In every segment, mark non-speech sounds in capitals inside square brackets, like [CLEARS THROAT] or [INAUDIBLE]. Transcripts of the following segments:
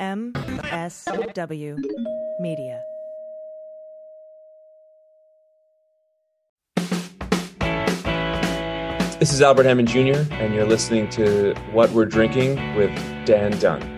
MSW Media. This is Albert Hammond Jr., and you're listening to What We're Drinking with Dan Dunn.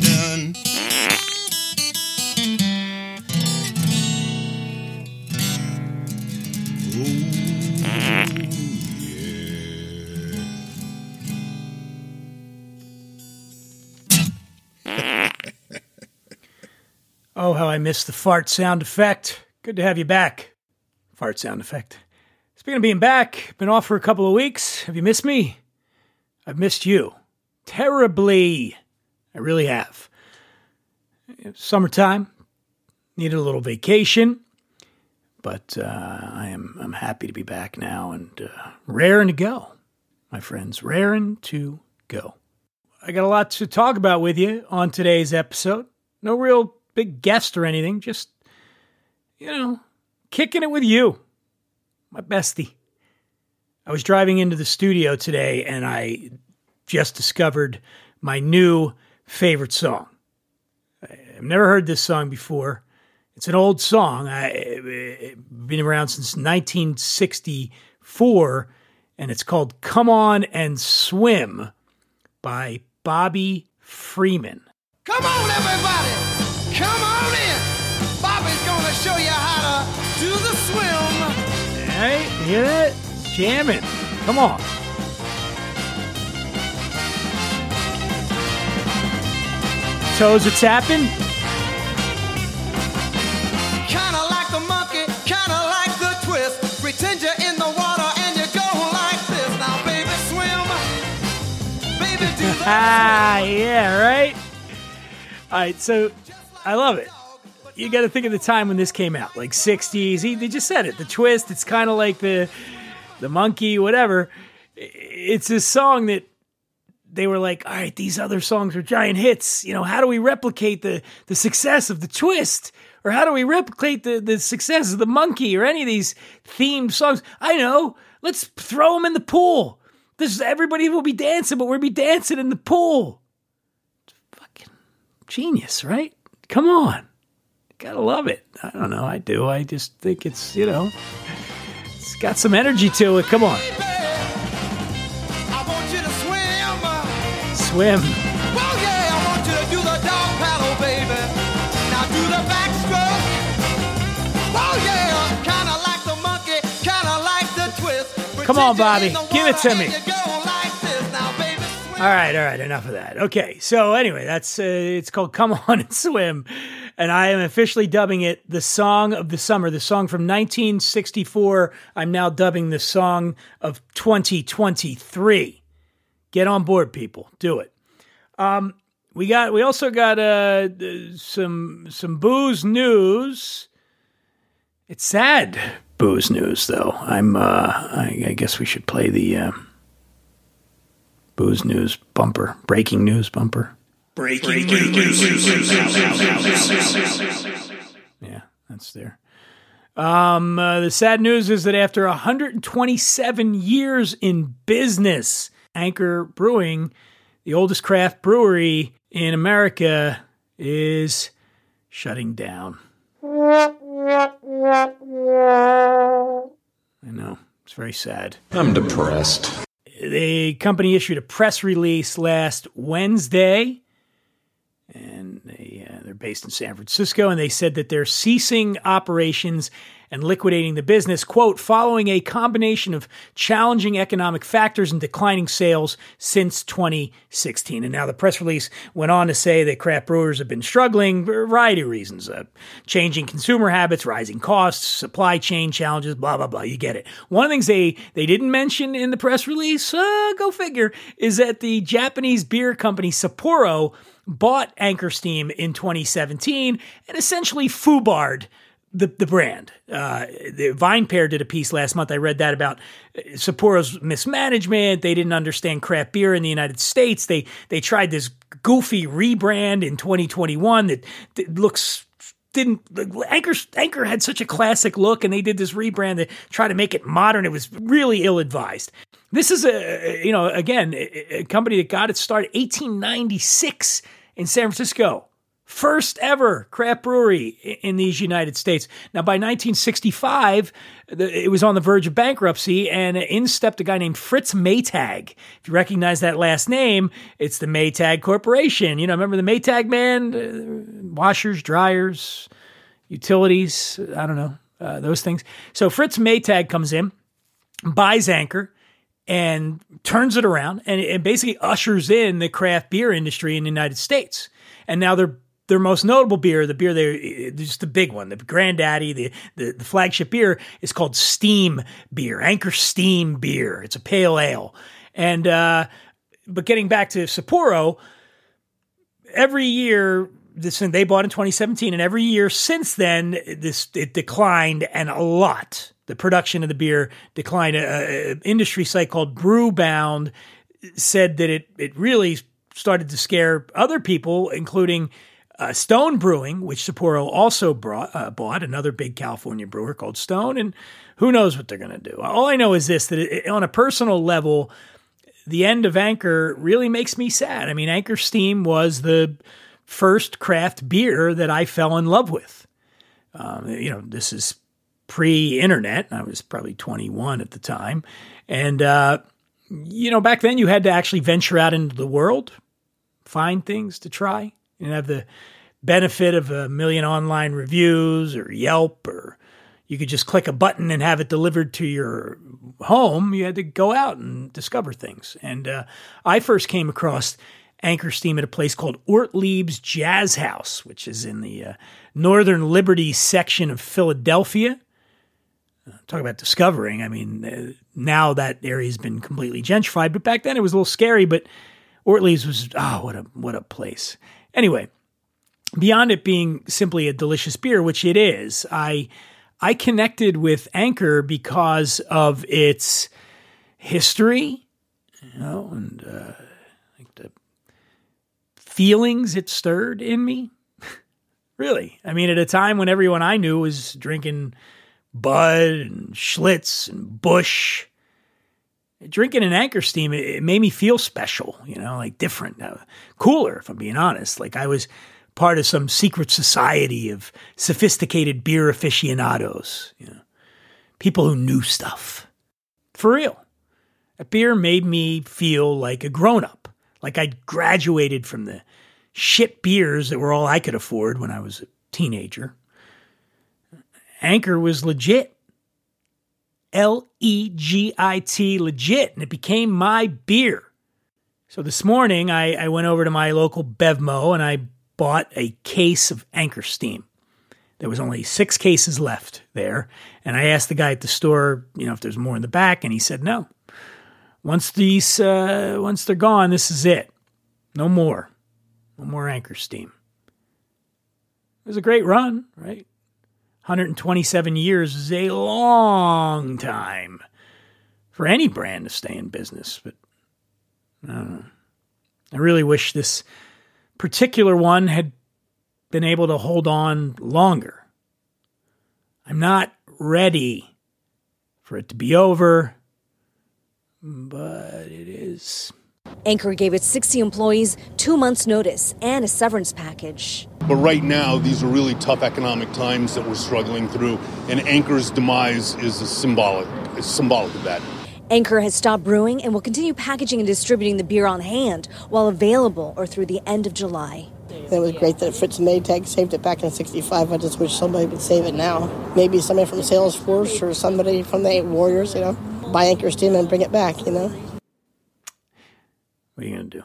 Oh, how I miss the fart sound effect. Good to have you back. Fart sound effect. Speaking of being back, been off for a couple of weeks. Have you missed me? I've missed you. Terribly. I really have. Summertime. Needed a little vacation. But uh, I am I'm happy to be back now and uh, raring to go, my friends. Raring to go. I got a lot to talk about with you on today's episode. No real big guest or anything, just, you know, kicking it with you, my bestie. I was driving into the studio today and I just discovered my new favorite song. I've never heard this song before. It's an old song. I, it's been around since 1964, and it's called Come On and Swim by Bobby Freeman. Come on, everybody! Come on in! Bobby's gonna show you how to do the swim. Hey, hear that? Jamming. Come on. Toes are tapping. Kinda like the monkey, kinda like the twist. Pretend you're in the water and you go like this. Now, baby, swim. Baby, do the [LAUGHS] Ah, yeah, right? All right, so I love it. You got to think of the time when this came out, like 60s. He, they just said it. The twist, it's kind of like the the monkey, whatever. It's a song that they were like, all right, these other songs are giant hits. You know, how do we replicate the the success of the twist? Or how do we replicate the, the success of the monkey or any of these themed songs? I know. Let's throw them in the pool. This is everybody will be dancing, but we'll be dancing in the pool. Fucking genius, right? Come on. Gotta love it. I don't know. I do. I just think it's, you know, it's got some energy to it. Come on. I want you to swim. Swim. Well, yeah, I want you to do the dog paddle, baby. Now do the backstroke. Oh, yeah, kinda like the monkey, kinda like the twist. Come on, Pretend you're in Bobby. Give it to me. All right, all right, enough of that. Okay, so anyway, that's uh, it's called "Come On and Swim," and I am officially dubbing it the song of the summer, the song from 1964. I'm now dubbing the song of 2023. Get on board, people. Do it. Um, we got. We also got uh, some some booze news. It's sad booze news, though. I'm. Uh, I, I guess we should play the. Uh, Booze News bumper, breaking news bumper. Breaking news. Yeah, that's there. Um, uh, the sad news is that after 127 years in business, Anchor Brewing, the oldest craft brewery in America, is shutting down. I know. It's very sad. I'm depressed. The company issued a press release last Wednesday, and they, uh, they're based in San Francisco, and they said that they're ceasing operations and liquidating the business, quote, following a combination of challenging economic factors and declining sales since 2016. And now the press release went on to say that craft brewers have been struggling for a variety of reasons uh, changing consumer habits, rising costs, supply chain challenges, blah, blah, blah. You get it. One of the things they, they didn't mention in the press release, uh, go figure, is that the Japanese beer company Sapporo bought Anchor Steam in 2017 and essentially foobarred the the brand. Uh, the Vine Pair did a piece last month. I read that about uh, Sapporo's mismanagement. They didn't understand craft beer in the United States. They they tried this goofy rebrand in 2021 that, that looks didn't Anchor Anchor had such a classic look, and they did this rebrand to try to make it modern. It was really ill advised. This is a you know again a company that got its start 1896 in San Francisco. First ever craft brewery in these United States. Now, by 1965, it was on the verge of bankruptcy, and in stepped a guy named Fritz Maytag. If you recognize that last name, it's the Maytag Corporation. You know, remember the Maytag man? Uh, washers, dryers, utilities, I don't know, uh, those things. So Fritz Maytag comes in, buys Anchor, and turns it around and it basically ushers in the craft beer industry in the United States. And now they're their most notable beer, the beer they just the big one, the granddaddy, the, the, the flagship beer is called Steam Beer, Anchor Steam Beer. It's a pale ale, and uh, but getting back to Sapporo, every year this they bought in 2017, and every year since then this it declined and a lot. The production of the beer declined. An industry site called Brewbound said that it it really started to scare other people, including uh, Stone Brewing, which Sapporo also brought, uh, bought, another big California brewer called Stone, and who knows what they're going to do. All I know is this: that it, on a personal level, the end of Anchor really makes me sad. I mean, Anchor Steam was the first craft beer that I fell in love with. Um, you know, this is pre-internet. I was probably 21 at the time, and uh, you know, back then you had to actually venture out into the world, find things to try and have the benefit of a million online reviews or Yelp or you could just click a button and have it delivered to your home. You had to go out and discover things. And uh, I first came across Anchor Steam at a place called Ortlieb's Jazz House, which is in the uh, Northern Liberty section of Philadelphia. Uh, talk about discovering. I mean, uh, now that area has been completely gentrified, but back then it was a little scary. But Ortlieb's was, oh, what a, what a place. Anyway, beyond it being simply a delicious beer, which it is, I I connected with Anchor because of its history, you know, and uh, like the feelings it stirred in me. [LAUGHS] really, I mean, at a time when everyone I knew was drinking Bud and Schlitz and Busch drinking an anchor steam it, it, made me feel special you know like different uh, cooler if i'm being honest. Like i was part of some secret society of sophisticated beer aficionados you know people who knew stuff. For real. A beer made me feel like a grown-up like i'd graduated from the shit beers that were all i could afford when i was a teenager. Anchor was legit L E G I T, legit, and it became my beer. So this morning, I, I went over to my local Bevmo and I bought a case of Anchor Steam. There was only six cases left there, and I asked the guy at the store, you know, if there's more in the back, and he said no. Once these, uh, once they're gone, this is it. No more, no more Anchor Steam. It was a great run, right? 127 years is a long time for any brand to stay in business, but I. I really wish this particular one had been able to hold on longer. I'm not ready for it to be over, but it is. Anchor gave its 60 employees two months' notice and a severance package. But right now, these are really tough economic times that we're struggling through, and Anchor's demise is symbolic. It's symbolic of that. Anchor has stopped brewing and will continue packaging and distributing the beer on hand while available or through the end of July. It was great that Fritz Maytag saved it back in '65. I just wish somebody would save it now. Maybe somebody from Salesforce or somebody from the Warriors, you know, buy Anchor Steam and bring it back, you know. What are you going to do?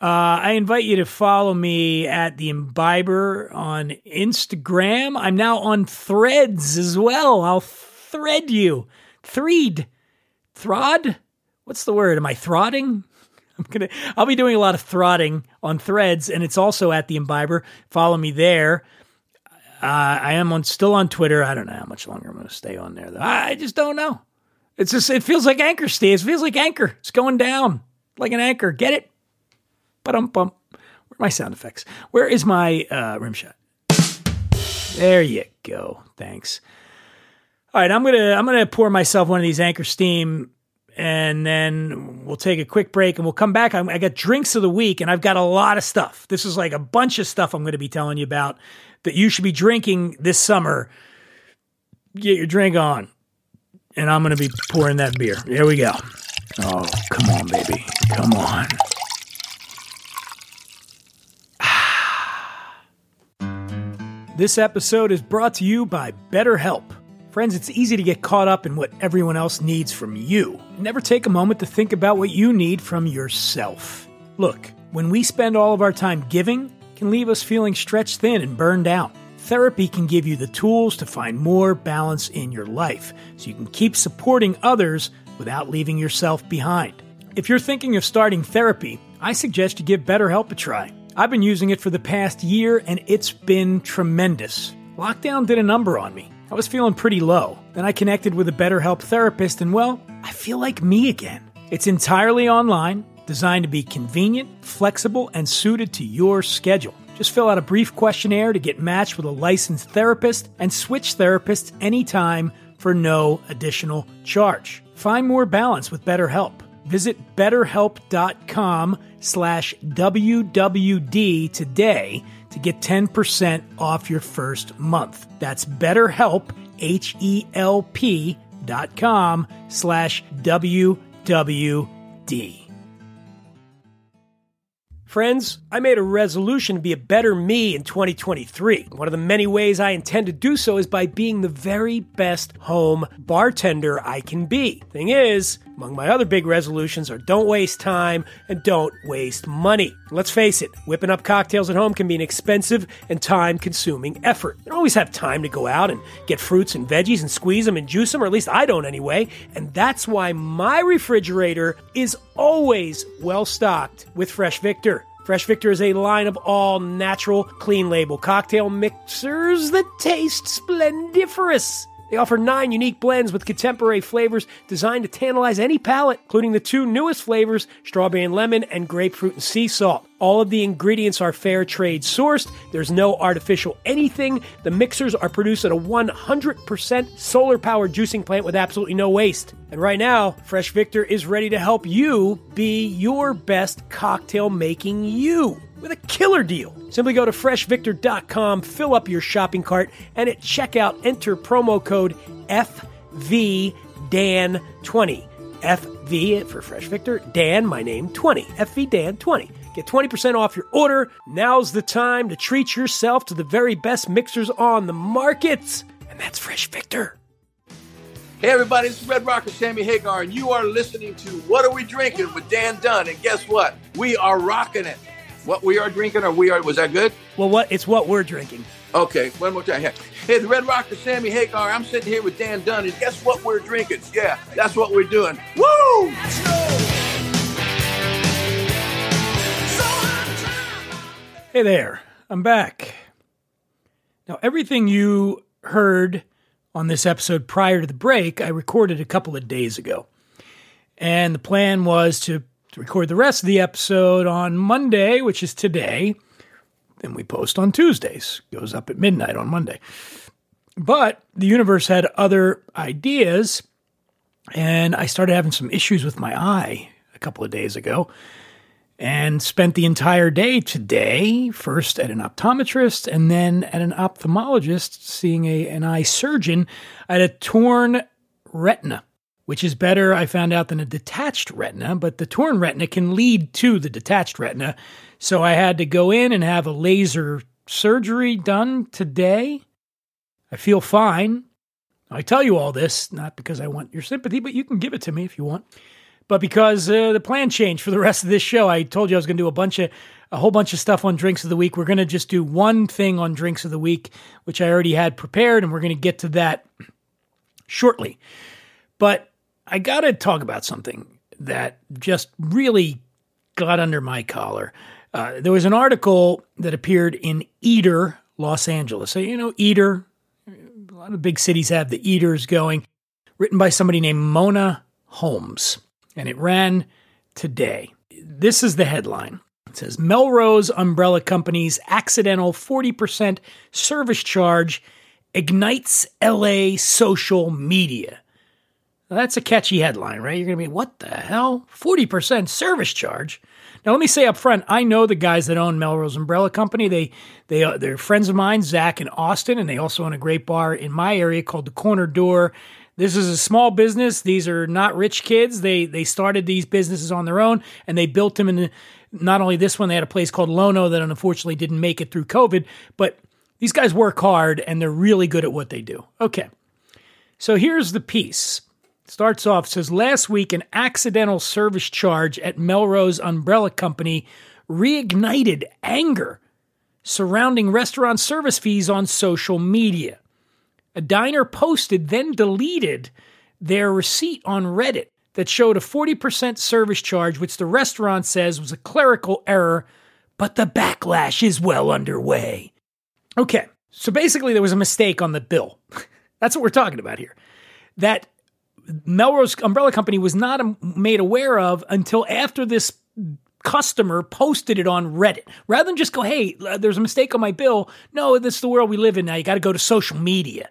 Uh, I invite you to follow me at the Imbiber on Instagram. I'm now on Threads as well. I'll thread you, threed, throd. What's the word? Am I throdding? [LAUGHS] I'm gonna. I'll be doing a lot of throdding on Threads, and it's also at the Imbiber. Follow me there. Uh, I am on still on Twitter. I don't know how much longer I'm going to stay on there. Though. I just don't know. It's just it feels like anchor, Steve. It feels like anchor. It's going down like an anchor. Get it? But um bump. Where my sound effects? Where is my uh, rim shot? There you go. Thanks. All right, I'm gonna I'm gonna pour myself one of these Anchor Steam, and then we'll take a quick break, and we'll come back. I'm, I got drinks of the week, and I've got a lot of stuff. This is like a bunch of stuff I'm going to be telling you about that you should be drinking this summer. Get your drink on, and I'm to be pouring that beer. Here we go. Oh, come on, baby, come on. Ah. This episode is brought to you by BetterHelp. Friends, it's easy to get caught up in what everyone else needs from you. Never take a moment to think about what you need from yourself. Look, when we spend all of our time giving, can leave us feeling stretched thin and burned out. Therapy can give you the tools to find more balance in your life so you can keep supporting others without leaving yourself behind. If you're thinking of starting therapy, I suggest you give BetterHelp a try. I've been using it for the past year and it's been tremendous. Lockdown did a number on me. I was feeling pretty low. Then I connected with a BetterHelp therapist and well, I feel like me again. It's entirely online, designed to be convenient, flexible, and suited to your schedule. Just fill out a brief questionnaire to get matched with a licensed therapist and switch therapists anytime for no additional charge. Find more balance with BetterHelp. Visit betterhelp.com slash WWD today to get 10% off your first month. That's betterhelp, H-E-L-P dot com slash WWD. Friends, I made a resolution to be a better me in 2023. One of the many ways I intend to do so is by being the very best home bartender I can be. Thing is, among my other big resolutions are don't waste time and don't waste money. Let's face it, whipping up cocktails at home can be an expensive and time consuming effort. You don't always have time to go out and get fruits and veggies and squeeze them and juice them, or at least I don't anyway. And that's why my refrigerator is always well stocked with Fresh Victor. Fresh Victor is a line of all natural, clean label cocktail mixers that taste splendiferous. They offer nine unique blends with contemporary flavors designed to tantalize any palate, including the two newest flavors, strawberry and lemon, and grapefruit and sea salt. All of the ingredients are fair trade sourced. There's no artificial anything. The mixers are produced at a 100% solar powered juicing plant with absolutely no waste. And right now, Fresh Victor is ready to help you be your best cocktail making you with a killer deal. Simply go to freshvictor.com, fill up your shopping cart, and at checkout enter promo code FVDAN20. FV for Fresh Victor, Dan, my name, 20. FVDAN20. Get 20% off your order. Now's the time to treat yourself to the very best mixers on the market. And that's Fresh Victor. Hey everybody, it's Red Rocker Sammy Hagar, and you are listening to What Are We Drinking with Dan Dunn. And guess what? We are rocking it. What we are drinking, or we are, was that good? Well, what it's what we're drinking. Okay, one more time. Here. Hey, the Red Rocker Sammy Hagar. I'm sitting here with Dan Dunn, and guess what we're drinking? Yeah, that's what we're doing. Woo! Hey there, I'm back. Now, everything you heard on this episode prior to the break, I recorded a couple of days ago. And the plan was to, to record the rest of the episode on Monday, which is today. Then we post on Tuesdays, goes up at midnight on Monday. But the universe had other ideas, and I started having some issues with my eye a couple of days ago and spent the entire day today, first at an optometrist and then at an ophthalmologist, seeing a, an eye surgeon. I had a torn retina, which is better, I found out, than a detached retina, but the torn retina can lead to the detached retina. So I had to go in and have a laser surgery done today. I feel fine. I tell you all this, not because I want your sympathy, but you can give it to me if you want but because uh, the plan changed for the rest of this show. I told you I was going to do a bunch of a whole bunch of stuff on drinks of the week. We're going to just do one thing on drinks of the week, which I already had prepared, and we're going to get to that shortly. But I got to talk about something that just really got under my collar. Uh, there was an article that appeared in Eater Los Angeles. So, you know, Eater, a lot of big cities have the Eaters going, written by somebody named Mona Holmes. And it ran today. This is the headline. It says Melrose Umbrella Company's accidental 40% service charge ignites LA social media. That's a catchy headline, right? You're going to be, what the hell? 40% service charge? Now, let me say up front, I know the guys that own Melrose Umbrella Company. They, they, uh, they're friends of mine, Zach and Austin, and they also own a great bar in my area called the Corner Door. This is a small business. These are not rich kids. They they started these businesses on their own, and they built them in. The, not only this one, they had a place called Lono that unfortunately didn't make it through COVID, but these guys work hard and they're really good at what they do. Okay, so here's the piece. Starts off says last week an accidental service charge at Melrose Umbrella Company reignited anger surrounding restaurant service fees on social media. A diner posted, then deleted their receipt on Reddit that showed a 40% service charge, which the restaurant says was a clerical error, but the backlash is well underway. Okay, so basically there was a mistake on the bill. [LAUGHS] That's what we're talking about here. That Melrose Umbrella Company was not um, made aware of until after this customer posted it on Reddit. Rather than just go, hey, uh, there's a mistake on my bill. No, this is the world we live in now. You got to go to social media.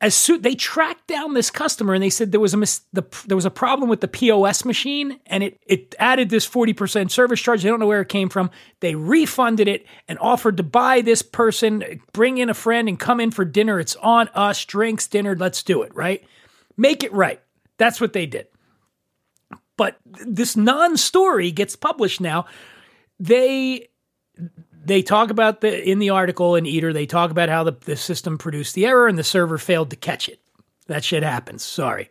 As soon they tracked down this customer and they said there was a mis- the, there was a problem with the POS machine and it it added this 40% service charge. They don't know where it came from. They refunded it and offered to buy this person, bring in a friend and come in for dinner. It's on us, drinks, dinner, let's do it, right? Make it right. That's what they did. But this non-story gets published now. They they talk about the in the article in Eater, they talk about how the, the system produced the error and the server failed to catch it. That shit happens. Sorry.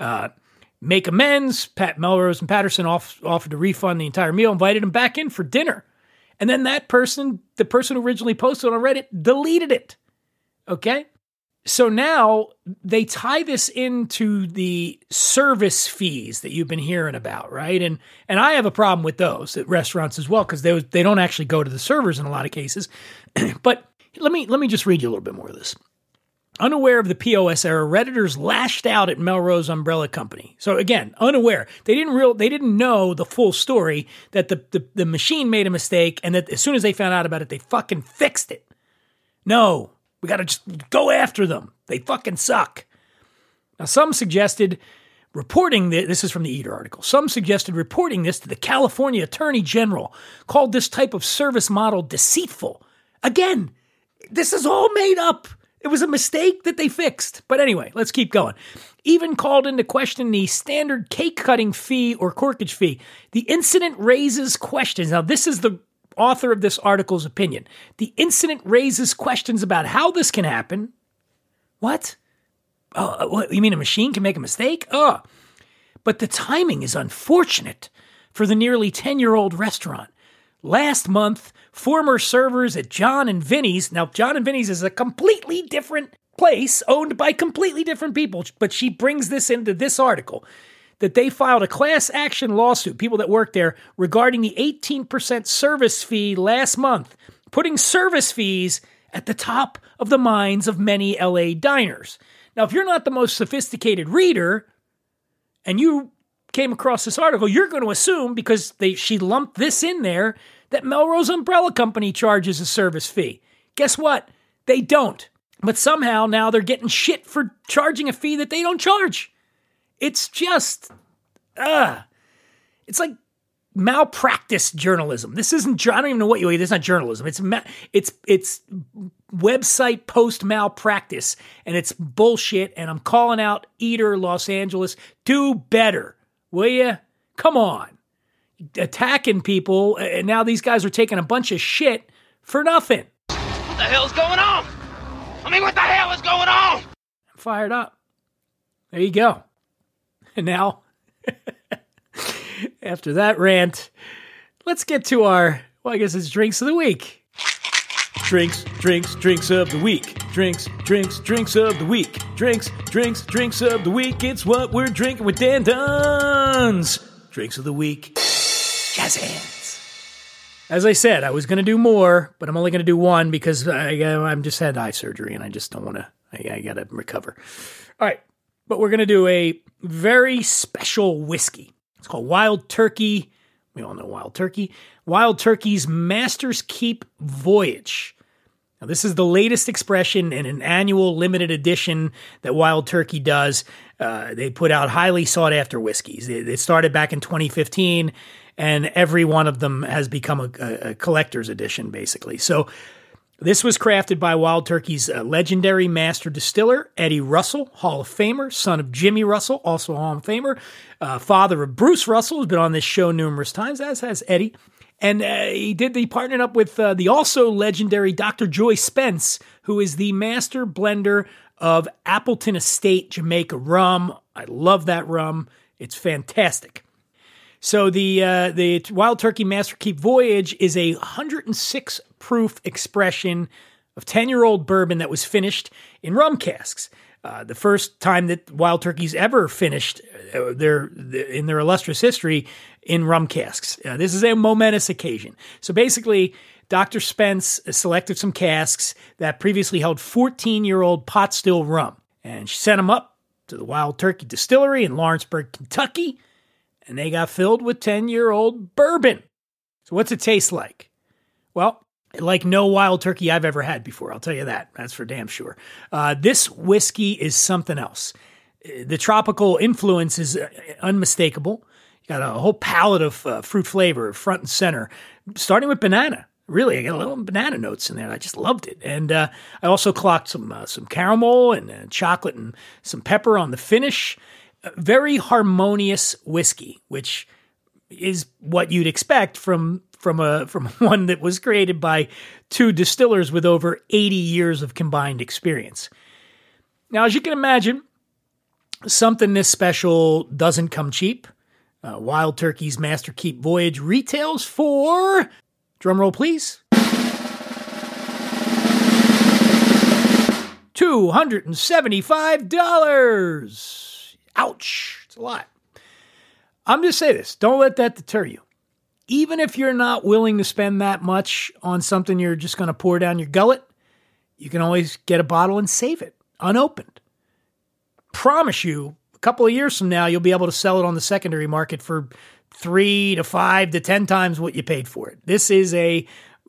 Uh, make amends. Pat Melrose and Patterson off, offered to refund the entire meal, invited him back in for dinner. And then that person, the person who originally posted on Reddit, deleted it. Okay? So now they tie this into the service fees that you've been hearing about, right? And and I have a problem with those at restaurants as well because they they don't actually go to the servers in a lot of cases. [CLEARS THROAT] but let me let me just read you a little bit more of this. Unaware of the POS error, redditors lashed out at Melrose Umbrella Company. So again, unaware. They didn't real they didn't know the full story that the, the, the machine made a mistake and that as soon as they found out about it, they fucking fixed it. No, we got to just go after them. They fucking suck. Now, some suggested reporting this, this is from the Eater article. Some suggested reporting this to the California Attorney General, called this type of service model deceitful. Again, this is all made up. It was a mistake that they fixed. But anyway, let's keep going. Even called into question the standard cake cutting fee or corkage fee. The incident raises questions. Now, this is the author of this article's opinion. The incident raises questions about how this can happen. What? Oh, uh, what, you mean a machine can make a mistake? Oh. But the timing is unfortunate for the nearly 10 year old restaurant. Last month, former servers at John and Vinny's, now, John and Vinny's is a completely different place owned by completely different people, but she brings this into this article that they filed a class action lawsuit, people that work there, regarding the 18% service fee last month, putting service fees at the top of the minds of many LA diners. Now, if you're not the most sophisticated reader and you came across this article, you're going to assume because they she lumped this in there that Melrose Umbrella Company charges a service fee. Guess what? They don't. But somehow now they're getting shit for charging a fee that they don't charge. It's just, uh, it's like malpractice journalism. This isn't. I don't even know what you. This is not journalism. It's it's it's website post malpractice, and it's bullshit. And I'm calling out Eater Los Angeles. Do better, will you? Come on, attacking people, and now these guys are taking a bunch of shit for nothing. What the hell's going on? I mean, what the hell is going on? I'm fired up. There you go. And [LAUGHS] now, after that rant, let's get to our, well, I guess it's drinks of the week. Drinks, drinks, drinks of the week. Drinks, drinks, drinks of the week. Drinks, drinks, drinks of the week. It's what we're drinking with Dan Duns. Drinks of the week. Jazz hands. As I said, I was going to do more, but I'm only going to do one because I, I'm just had eye surgery and I just don't want to. I, I got to recover. All right, but we're going to do a very special whiskey. It's called Wild Turkey. We all know Wild Turkey. Wild Turkey's Master's Keep Voyage. Now, this is the latest expression in an annual limited edition that Wild Turkey does. Uh, they put out highly sought after whiskeys. It, started back in 2015 and every one of them has become a, a collector's edition, basically. So this was crafted by Wild Turkey's uh, legendary master distiller, Eddie Russell, Hall of Famer, son of Jimmy Russell, also Hall of Famer, uh, father of Bruce Russell, who's been on this show numerous times, as has Eddie. And uh, he did, he partnered up with uh, the also legendary Dr. Joy Spence, who is the master blender of Appleton Estate Jamaica rum. I love that rum. It's fantastic. So the uh, the Wild Turkey Master Keep Voyage is a 106 proof expression of 10 year old bourbon that was finished in rum casks. Uh, the first time that Wild Turkey's ever finished uh, their, in their illustrious history in rum casks. Uh, this is a momentous occasion. So basically, Dr. Spence selected some casks that previously held 14 year old pot still rum, and she sent them up to the Wild Turkey Distillery in Lawrenceburg, Kentucky and they got filled with 10 year old bourbon. So, what's it taste like? Well, like no wild turkey I've ever had before, I'll tell you that. That's for damn sure. Uh, this whiskey is something else. The tropical influence is uh, unmistakable. You got a whole palette of uh, fruit flavor front and center, starting with banana. Really, I got a little banana notes in there. I just loved it, and uh, I also clocked some uh, some caramel and uh, chocolate and some pepper on the finish very harmonious whiskey, which is what you'd expect from from a [LAUGHS] from one that was created by two distillers with over 80 years of combined experience. Now, as you can imagine, something this special doesn't come cheap. Uh, Wild Turkey's Master Keep Voyage retails for drumroll please. $275. Ouch. It's a lot. I'm just say this don't let that deter you. Even if you're not willing to spend that much on something you're just going to pour down your gullet, you can always get a bottle and save it unopened. Promise you, a couple of years from now, you'll be able to sell it on the secondary market for three to five to 10 times what you paid for it. This is a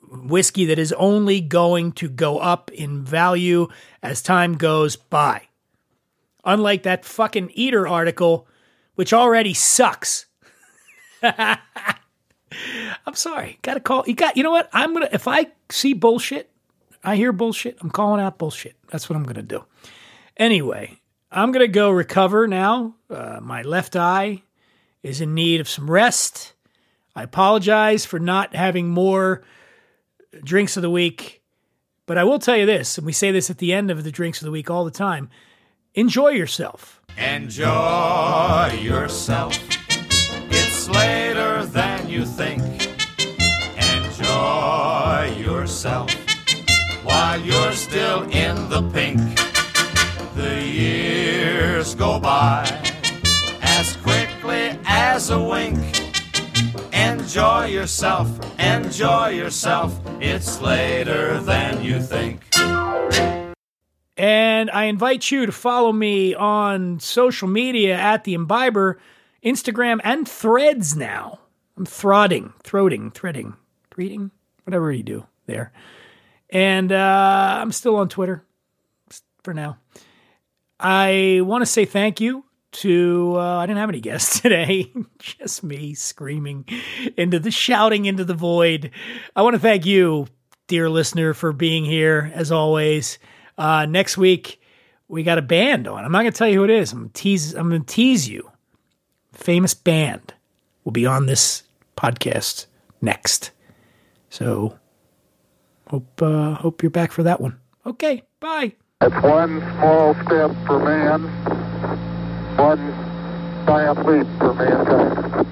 whiskey that is only going to go up in value as time goes by. Unlike that fucking Eater article, which already sucks. [LAUGHS] I'm sorry. Got to call. You got. You know what? I'm gonna. If I see bullshit, I hear bullshit. I'm calling out bullshit. That's what I'm gonna do. Anyway, I'm gonna go recover now. Uh, my left eye is in need of some rest. I apologize for not having more drinks of the week, but I will tell you this, and we say this at the end of the drinks of the week all the time. Enjoy yourself. Enjoy yourself. It's later than you think. Enjoy yourself while you're still in the pink. The years go by as quickly as a wink. Enjoy yourself, enjoy yourself. It's later than you think. And I invite you to follow me on social media at the Imbiber, Instagram, and threads now. I'm throdding, throating, threading, reading, whatever you do there. And uh, I'm still on Twitter for now. I want to say thank you to, uh, I didn't have any guests [LAUGHS] today, just me screaming into the shouting into the void. I want to thank you, dear listener, for being here as always. Uh, next week, we got a band on. I'm not going to tell you who it is. I'm gonna tease. I'm going to tease you. Famous band will be on this podcast next. So hope uh, hope you're back for that one. Okay, bye. It's one small step for man, one giant leap for mankind.